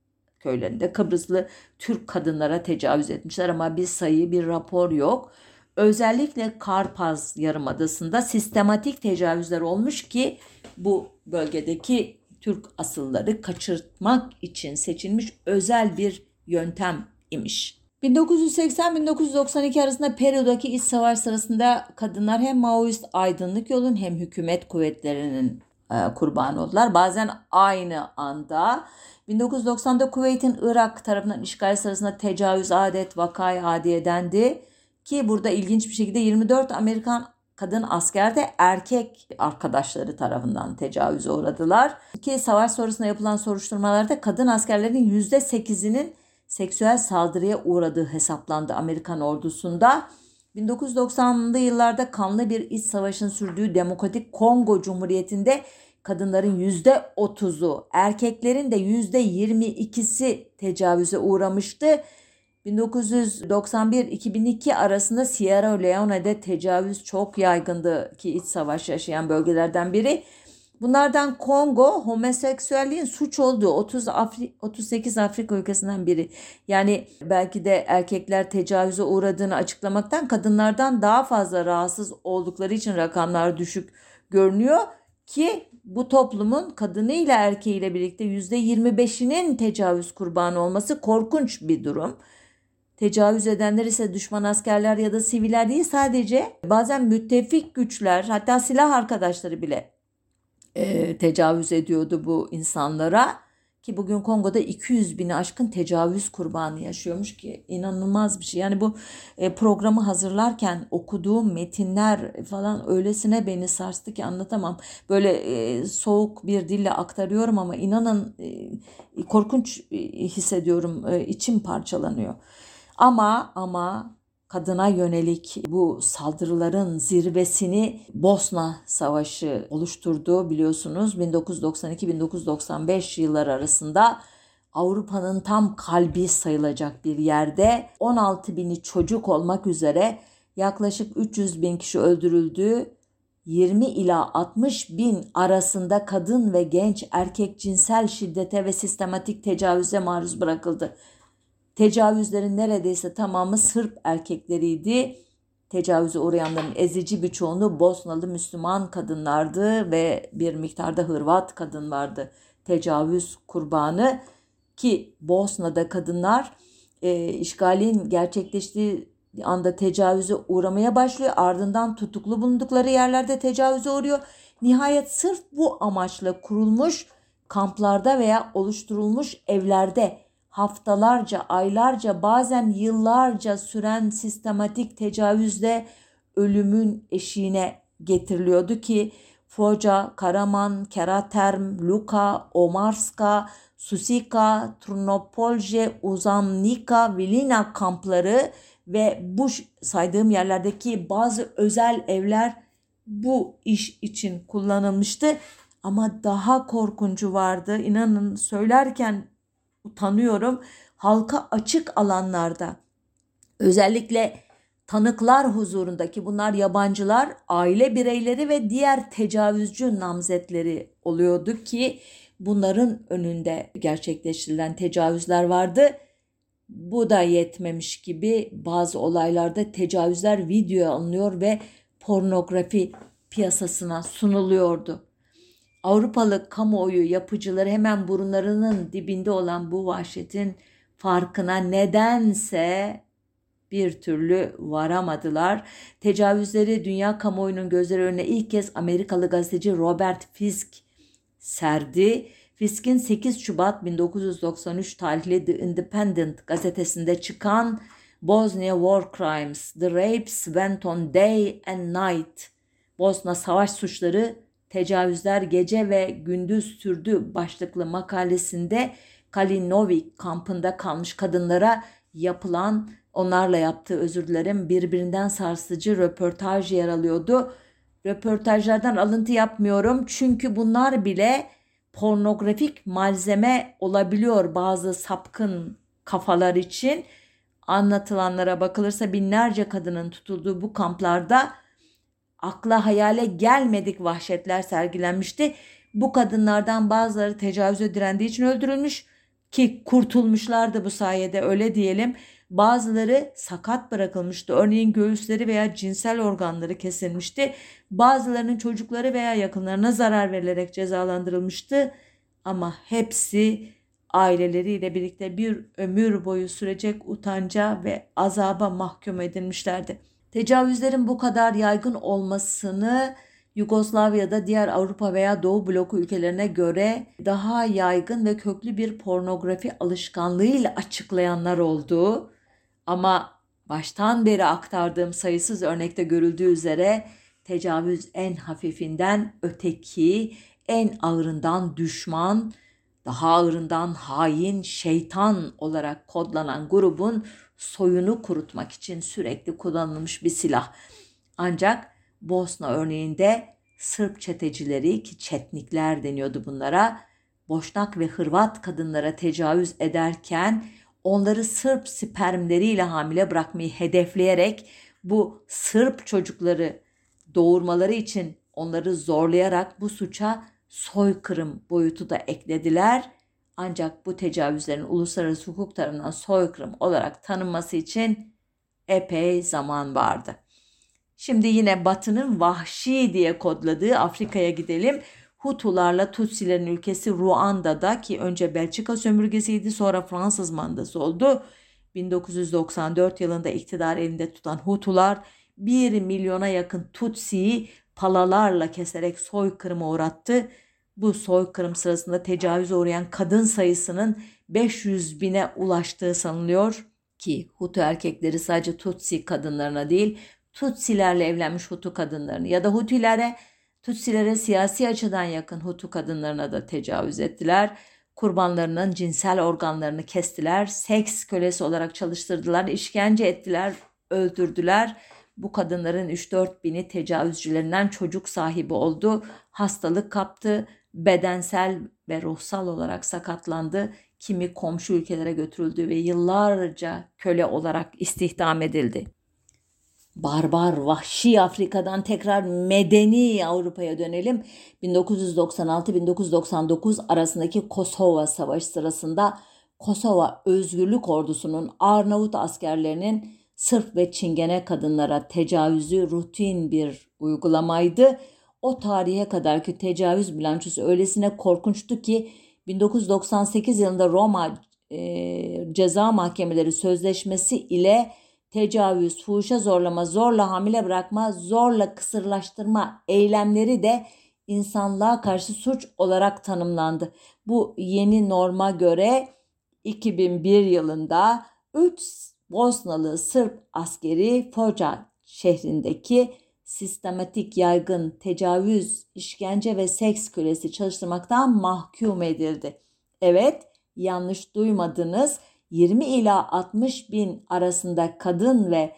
köylerinde Kıbrıslı Türk kadınlara tecavüz etmişler ama bir sayı bir rapor yok. Özellikle Karpaz Yarımadası'nda sistematik tecavüzler olmuş ki bu bölgedeki Türk asılları kaçırtmak için seçilmiş özel bir yöntem imiş. 1980-1992 arasında Peru'daki iç savaş sırasında kadınlar hem Maoist aydınlık yolun hem hükümet kuvvetlerinin e, kurbanı oldular. Bazen aynı anda 1990'da Kuveyt'in Irak tarafından işgal sırasında tecavüz adet vakayı adiye dendi. Ki burada ilginç bir şekilde 24 Amerikan kadın asker de erkek arkadaşları tarafından tecavüze uğradılar. Ki savaş sonrasında yapılan soruşturmalarda kadın askerlerin %8'inin seksüel saldırıya uğradığı hesaplandı Amerikan ordusunda. 1990'lı yıllarda kanlı bir iç savaşın sürdüğü Demokratik Kongo Cumhuriyeti'nde kadınların yüzde otuzu, erkeklerin de yüzde yirmi ikisi tecavüze uğramıştı. 1991-2002 arasında Sierra Leone'de tecavüz çok yaygındı ki iç savaş yaşayan bölgelerden biri. Bunlardan Kongo homoseksüelliğin suç olduğu 30 Afri 38 Afrika ülkesinden biri. Yani belki de erkekler tecavüze uğradığını açıklamaktan kadınlardan daha fazla rahatsız oldukları için rakamlar düşük görünüyor ki bu toplumun kadınıyla erkeğiyle birlikte %25'inin tecavüz kurbanı olması korkunç bir durum. Tecavüz edenler ise düşman askerler ya da siviller değil sadece bazen müttefik güçler hatta silah arkadaşları bile e, tecavüz ediyordu bu insanlara. Ki bugün Kongo'da 200 bini aşkın tecavüz kurbanı yaşıyormuş ki inanılmaz bir şey. Yani bu e, programı hazırlarken okuduğum metinler falan öylesine beni sarstı ki anlatamam. Böyle e, soğuk bir dille aktarıyorum ama inanın e, korkunç hissediyorum. İçim parçalanıyor. Ama ama kadına yönelik bu saldırıların zirvesini Bosna Savaşı oluşturdu biliyorsunuz 1992-1995 yıllar arasında Avrupa'nın tam kalbi sayılacak bir yerde 16 bini çocuk olmak üzere yaklaşık 300 bin kişi öldürüldü. 20 ila 60 bin arasında kadın ve genç erkek cinsel şiddete ve sistematik tecavüze maruz bırakıldı. Tecavüzlerin neredeyse tamamı Sırp erkekleriydi. Tecavüze uğrayanların ezici bir çoğunluğu Bosnalı Müslüman kadınlardı ve bir miktarda Hırvat kadın vardı. Tecavüz kurbanı ki Bosna'da kadınlar e, işgalin gerçekleştiği anda tecavüze uğramaya başlıyor. Ardından tutuklu bulundukları yerlerde tecavüze uğruyor. Nihayet sırf bu amaçla kurulmuş kamplarda veya oluşturulmuş evlerde haftalarca, aylarca, bazen yıllarca süren sistematik tecavüzle ölümün eşiğine getiriliyordu ki Foca, Karaman, Keraterm, Luka, Omarska, Susika, Trnopolje, Uzamnika, Vilina kampları ve bu saydığım yerlerdeki bazı özel evler bu iş için kullanılmıştı. Ama daha korkuncu vardı. İnanın söylerken utanıyorum. Halka açık alanlarda özellikle tanıklar huzurundaki bunlar yabancılar, aile bireyleri ve diğer tecavüzcü namzetleri oluyordu ki bunların önünde gerçekleştirilen tecavüzler vardı. Bu da yetmemiş gibi bazı olaylarda tecavüzler video alınıyor ve pornografi piyasasına sunuluyordu. Avrupalı kamuoyu yapıcıları hemen burunlarının dibinde olan bu vahşetin farkına nedense bir türlü varamadılar. Tecavüzleri dünya kamuoyunun gözleri önüne ilk kez Amerikalı gazeteci Robert Fisk serdi. Fisk'in 8 Şubat 1993 tarihli The Independent gazetesinde çıkan Bosnia War Crimes, The Rapes Went on Day and Night, Bosna Savaş Suçları Tecavüzler Gece ve Gündüz Sürdü başlıklı makalesinde Kalinovik kampında kalmış kadınlara yapılan onlarla yaptığı özür dilerim birbirinden sarsıcı röportaj yer alıyordu. Röportajlardan alıntı yapmıyorum çünkü bunlar bile pornografik malzeme olabiliyor bazı sapkın kafalar için. Anlatılanlara bakılırsa binlerce kadının tutulduğu bu kamplarda akla hayale gelmedik vahşetler sergilenmişti. Bu kadınlardan bazıları tecavüze direndiği için öldürülmüş ki kurtulmuşlardı bu sayede öyle diyelim. Bazıları sakat bırakılmıştı. Örneğin göğüsleri veya cinsel organları kesilmişti. Bazılarının çocukları veya yakınlarına zarar verilerek cezalandırılmıştı. Ama hepsi aileleriyle birlikte bir ömür boyu sürecek utanca ve azaba mahkum edilmişlerdi. Tecavüzlerin bu kadar yaygın olmasını Yugoslavya'da diğer Avrupa veya Doğu bloku ülkelerine göre daha yaygın ve köklü bir pornografi alışkanlığıyla açıklayanlar oldu. Ama baştan beri aktardığım sayısız örnekte görüldüğü üzere tecavüz en hafifinden öteki, en ağırından düşman, daha ağırından hain, şeytan olarak kodlanan grubun soyunu kurutmak için sürekli kullanılmış bir silah. Ancak Bosna örneğinde Sırp çetecileri ki çetnikler deniyordu bunlara, Boşnak ve Hırvat kadınlara tecavüz ederken onları Sırp spermleriyle hamile bırakmayı hedefleyerek bu Sırp çocukları doğurmaları için onları zorlayarak bu suça soykırım boyutu da eklediler ancak bu tecavüzlerin uluslararası hukuk tarafından soykırım olarak tanınması için epey zaman vardı. Şimdi yine Batı'nın vahşi diye kodladığı Afrika'ya gidelim. Hutularla Tutsilerin ülkesi Ruanda'da ki önce Belçika sömürgesiydi sonra Fransız mandası oldu. 1994 yılında iktidar elinde tutan Hutular 1 milyona yakın Tutsi'yi palalarla keserek soykırıma uğrattı. Bu soykırım sırasında tecavüz uğrayan kadın sayısının 500 bine ulaştığı sanılıyor ki Hutu erkekleri sadece Tutsi kadınlarına değil Tutsilerle evlenmiş Hutu kadınlarını ya da Hutilere Tutsilere siyasi açıdan yakın Hutu kadınlarına da tecavüz ettiler. Kurbanlarının cinsel organlarını kestiler, seks kölesi olarak çalıştırdılar, işkence ettiler, öldürdüler. Bu kadınların 3-4 bini tecavüzcülerinden çocuk sahibi oldu, hastalık kaptı, bedensel ve ruhsal olarak sakatlandı. Kimi komşu ülkelere götürüldü ve yıllarca köle olarak istihdam edildi barbar, vahşi Afrika'dan tekrar medeni Avrupa'ya dönelim. 1996-1999 arasındaki Kosova Savaşı sırasında Kosova Özgürlük Ordusu'nun Arnavut askerlerinin Sırp ve Çingene kadınlara tecavüzü rutin bir uygulamaydı. O tarihe kadarki tecavüz bilançosu öylesine korkunçtu ki 1998 yılında Roma e, Ceza Mahkemeleri Sözleşmesi ile tecavüz, fuhuşa zorlama, zorla hamile bırakma, zorla kısırlaştırma eylemleri de insanlığa karşı suç olarak tanımlandı. Bu yeni norma göre 2001 yılında 3 Bosnalı Sırp askeri Foca şehrindeki sistematik yaygın tecavüz, işkence ve seks kölesi çalıştırmaktan mahkum edildi. Evet, yanlış duymadınız. 20 ila 60 bin arasında kadın ve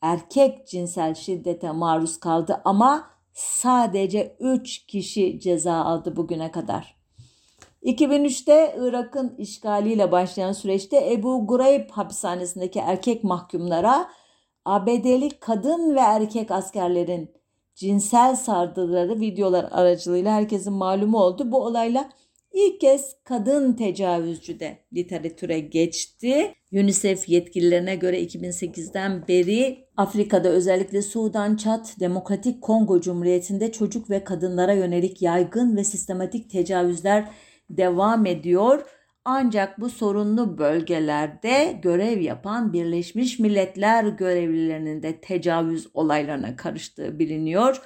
erkek cinsel şiddete maruz kaldı ama sadece 3 kişi ceza aldı bugüne kadar. 2003'te Irak'ın işgaliyle başlayan süreçte Ebu Gureyb hapishanesindeki erkek mahkumlara ABD'li kadın ve erkek askerlerin cinsel sardırıları videolar aracılığıyla herkesin malumu oldu. Bu olayla ilk kez kadın tecavüzcü de literatüre geçti. UNICEF yetkililerine göre 2008'den beri Afrika'da özellikle Sudan, Çat, Demokratik Kongo Cumhuriyeti'nde çocuk ve kadınlara yönelik yaygın ve sistematik tecavüzler devam ediyor. Ancak bu sorunlu bölgelerde görev yapan Birleşmiş Milletler görevlilerinin de tecavüz olaylarına karıştığı biliniyor.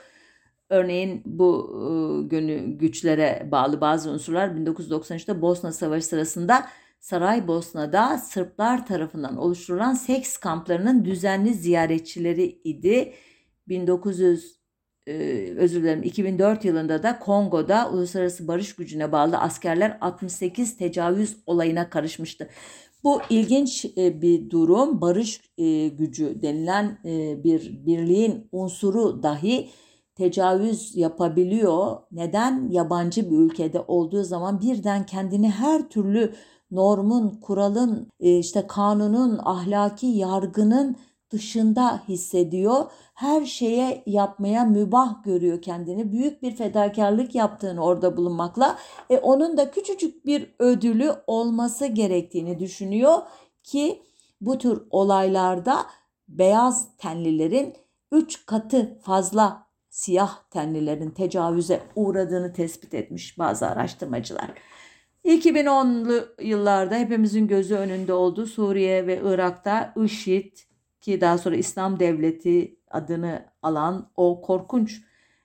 Örneğin bu e, gönü güçlere bağlı bazı unsurlar 1993'te Bosna Savaşı sırasında Saraybosna'da Sırplar tarafından oluşturulan seks kamplarının düzenli ziyaretçileri idi. 1900 e, özür dilerim 2004 yılında da Kongo'da uluslararası barış gücüne bağlı askerler 68 tecavüz olayına karışmıştı. Bu ilginç e, bir durum. Barış e, gücü denilen e, bir birliğin unsuru dahi tecavüz yapabiliyor. Neden? Yabancı bir ülkede olduğu zaman birden kendini her türlü normun, kuralın, işte kanunun, ahlaki yargının dışında hissediyor. Her şeye yapmaya mübah görüyor kendini. Büyük bir fedakarlık yaptığını orada bulunmakla e, onun da küçücük bir ödülü olması gerektiğini düşünüyor ki bu tür olaylarda beyaz tenlilerin 3 katı fazla siyah tenlilerin tecavüze uğradığını tespit etmiş bazı araştırmacılar. 2010'lu yıllarda hepimizin gözü önünde olduğu Suriye ve Irak'ta IŞİD ki daha sonra İslam Devleti adını alan o korkunç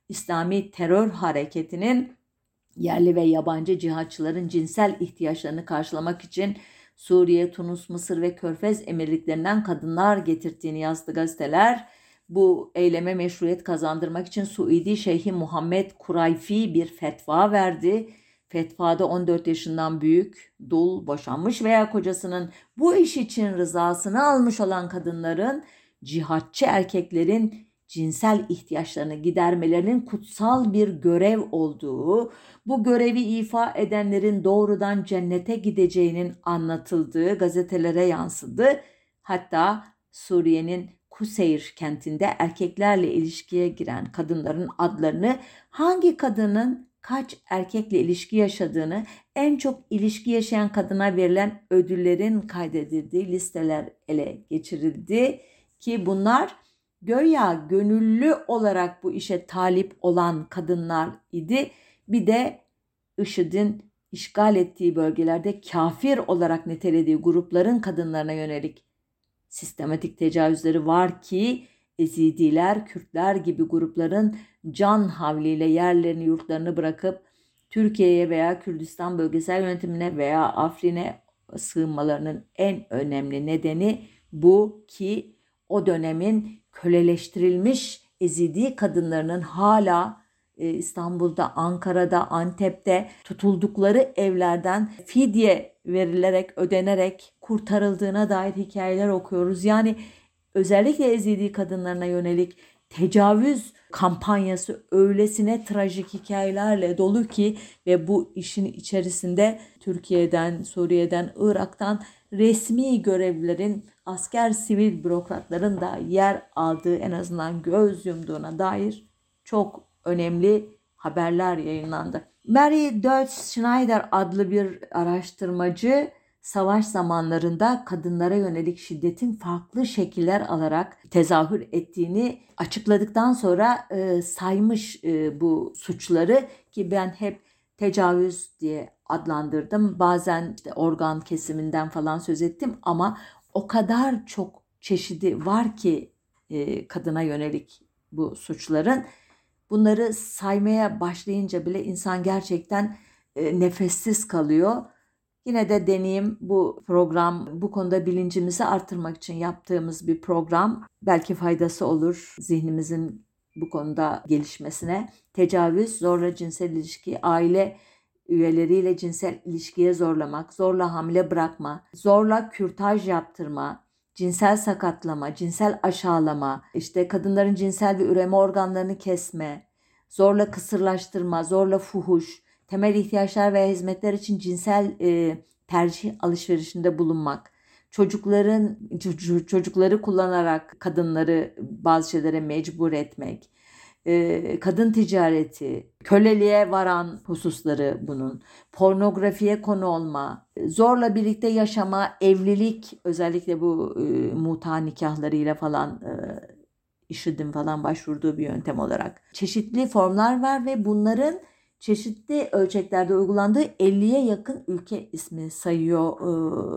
İslami terör hareketinin yerli ve yabancı cihatçıların cinsel ihtiyaçlarını karşılamak için Suriye, Tunus, Mısır ve Körfez emirliklerinden kadınlar getirdiğini yazdı gazeteler bu eyleme meşruiyet kazandırmak için Suudi Şeyhi Muhammed Kurayfi bir fetva verdi. Fetvada 14 yaşından büyük, dul, boşanmış veya kocasının bu iş için rızasını almış olan kadınların cihatçı erkeklerin cinsel ihtiyaçlarını gidermelerinin kutsal bir görev olduğu, bu görevi ifa edenlerin doğrudan cennete gideceğinin anlatıldığı gazetelere yansıdı. Hatta Suriye'nin Kuseyir kentinde erkeklerle ilişkiye giren kadınların adlarını hangi kadının kaç erkekle ilişki yaşadığını en çok ilişki yaşayan kadına verilen ödüllerin kaydedildiği listeler ele geçirildi ki bunlar göya gönüllü olarak bu işe talip olan kadınlar idi. bir de IŞİD'in işgal ettiği bölgelerde kafir olarak nitelediği grupların kadınlarına yönelik sistematik tecavüzleri var ki Ezidiler, Kürtler gibi grupların can havliyle yerlerini, yurtlarını bırakıp Türkiye'ye veya Kürdistan bölgesel yönetimine veya Afrin'e sığınmalarının en önemli nedeni bu ki o dönemin köleleştirilmiş Ezidi kadınlarının hala e, İstanbul'da, Ankara'da, Antep'te tutuldukları evlerden fidye verilerek, ödenerek kurtarıldığına dair hikayeler okuyoruz. Yani özellikle Ezidi kadınlarına yönelik tecavüz kampanyası öylesine trajik hikayelerle dolu ki ve bu işin içerisinde Türkiye'den, Suriye'den, Irak'tan resmi görevlilerin, asker sivil bürokratların da yer aldığı en azından göz yumduğuna dair çok önemli haberler yayınlandı. Mary Deutsch Schneider adlı bir araştırmacı savaş zamanlarında kadınlara yönelik şiddetin farklı şekiller alarak tezahür ettiğini açıkladıktan sonra e, saymış e, bu suçları ki ben hep tecavüz diye adlandırdım. Bazen işte organ kesiminden falan söz ettim ama o kadar çok çeşidi var ki e, kadına yönelik bu suçların. Bunları saymaya başlayınca bile insan gerçekten e, nefessiz kalıyor. Yine de deneyim bu program bu konuda bilincimizi artırmak için yaptığımız bir program. Belki faydası olur zihnimizin bu konuda gelişmesine. Tecavüz, zorla cinsel ilişki, aile üyeleriyle cinsel ilişkiye zorlamak, zorla hamile bırakma, zorla kürtaj yaptırma, cinsel sakatlama, cinsel aşağılama, işte kadınların cinsel ve üreme organlarını kesme, zorla kısırlaştırma, zorla fuhuş, temel ihtiyaçlar veya hizmetler için cinsel e, tercih alışverişinde bulunmak, çocukların çocukları kullanarak kadınları bazı şeylere mecbur etmek, kadın ticareti, köleliğe varan hususları bunun, pornografiye konu olma, zorla birlikte yaşama, evlilik özellikle bu muta nikahlarıyla falan e, falan başvurduğu bir yöntem olarak çeşitli formlar var ve bunların çeşitli ölçeklerde uygulandığı 50'ye yakın ülke ismi sayıyor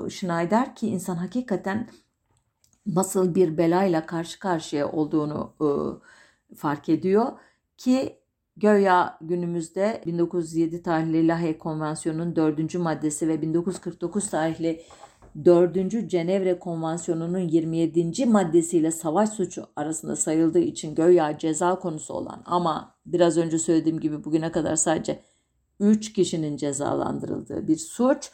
e, Schneider ki insan hakikaten nasıl bir belayla karşı karşıya olduğunu e, fark ediyor ki Göya günümüzde 1907 tarihli Lahey Konvansiyonu'nun 4. maddesi ve 1949 tarihli 4. Cenevre Konvansiyonu'nun 27. maddesiyle savaş suçu arasında sayıldığı için göya ceza konusu olan ama biraz önce söylediğim gibi bugüne kadar sadece 3 kişinin cezalandırıldığı bir suç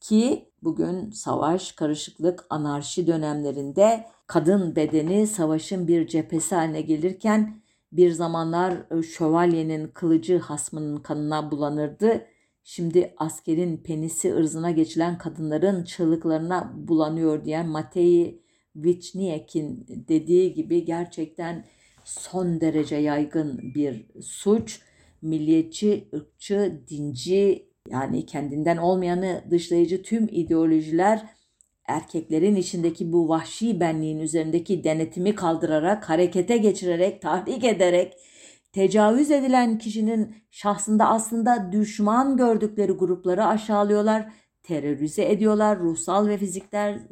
ki bugün savaş, karışıklık, anarşi dönemlerinde kadın bedeni savaşın bir cephesi haline gelirken bir zamanlar e, şövalyenin kılıcı hasmının kanına bulanırdı. Şimdi askerin penisi ırzına geçilen kadınların çığlıklarına bulanıyor diyen Matei Vichniak'in dediği gibi gerçekten son derece yaygın bir suç. Milliyetçi, ırkçı, dinci yani kendinden olmayanı dışlayıcı tüm ideolojiler erkeklerin içindeki bu vahşi benliğin üzerindeki denetimi kaldırarak, harekete geçirerek, tahrik ederek, tecavüz edilen kişinin şahsında aslında düşman gördükleri grupları aşağılıyorlar, terörize ediyorlar, ruhsal ve fiziksel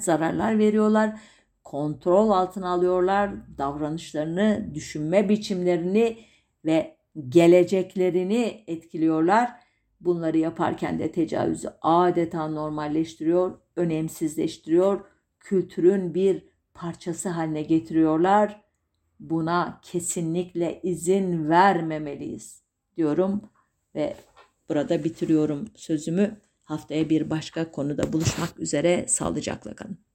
zararlar veriyorlar, kontrol altına alıyorlar, davranışlarını, düşünme biçimlerini ve geleceklerini etkiliyorlar. Bunları yaparken de tecavüzü adeta normalleştiriyor, önemsizleştiriyor, kültürün bir parçası haline getiriyorlar. Buna kesinlikle izin vermemeliyiz diyorum ve burada bitiriyorum sözümü. Haftaya bir başka konuda buluşmak üzere sağlıcakla kalın.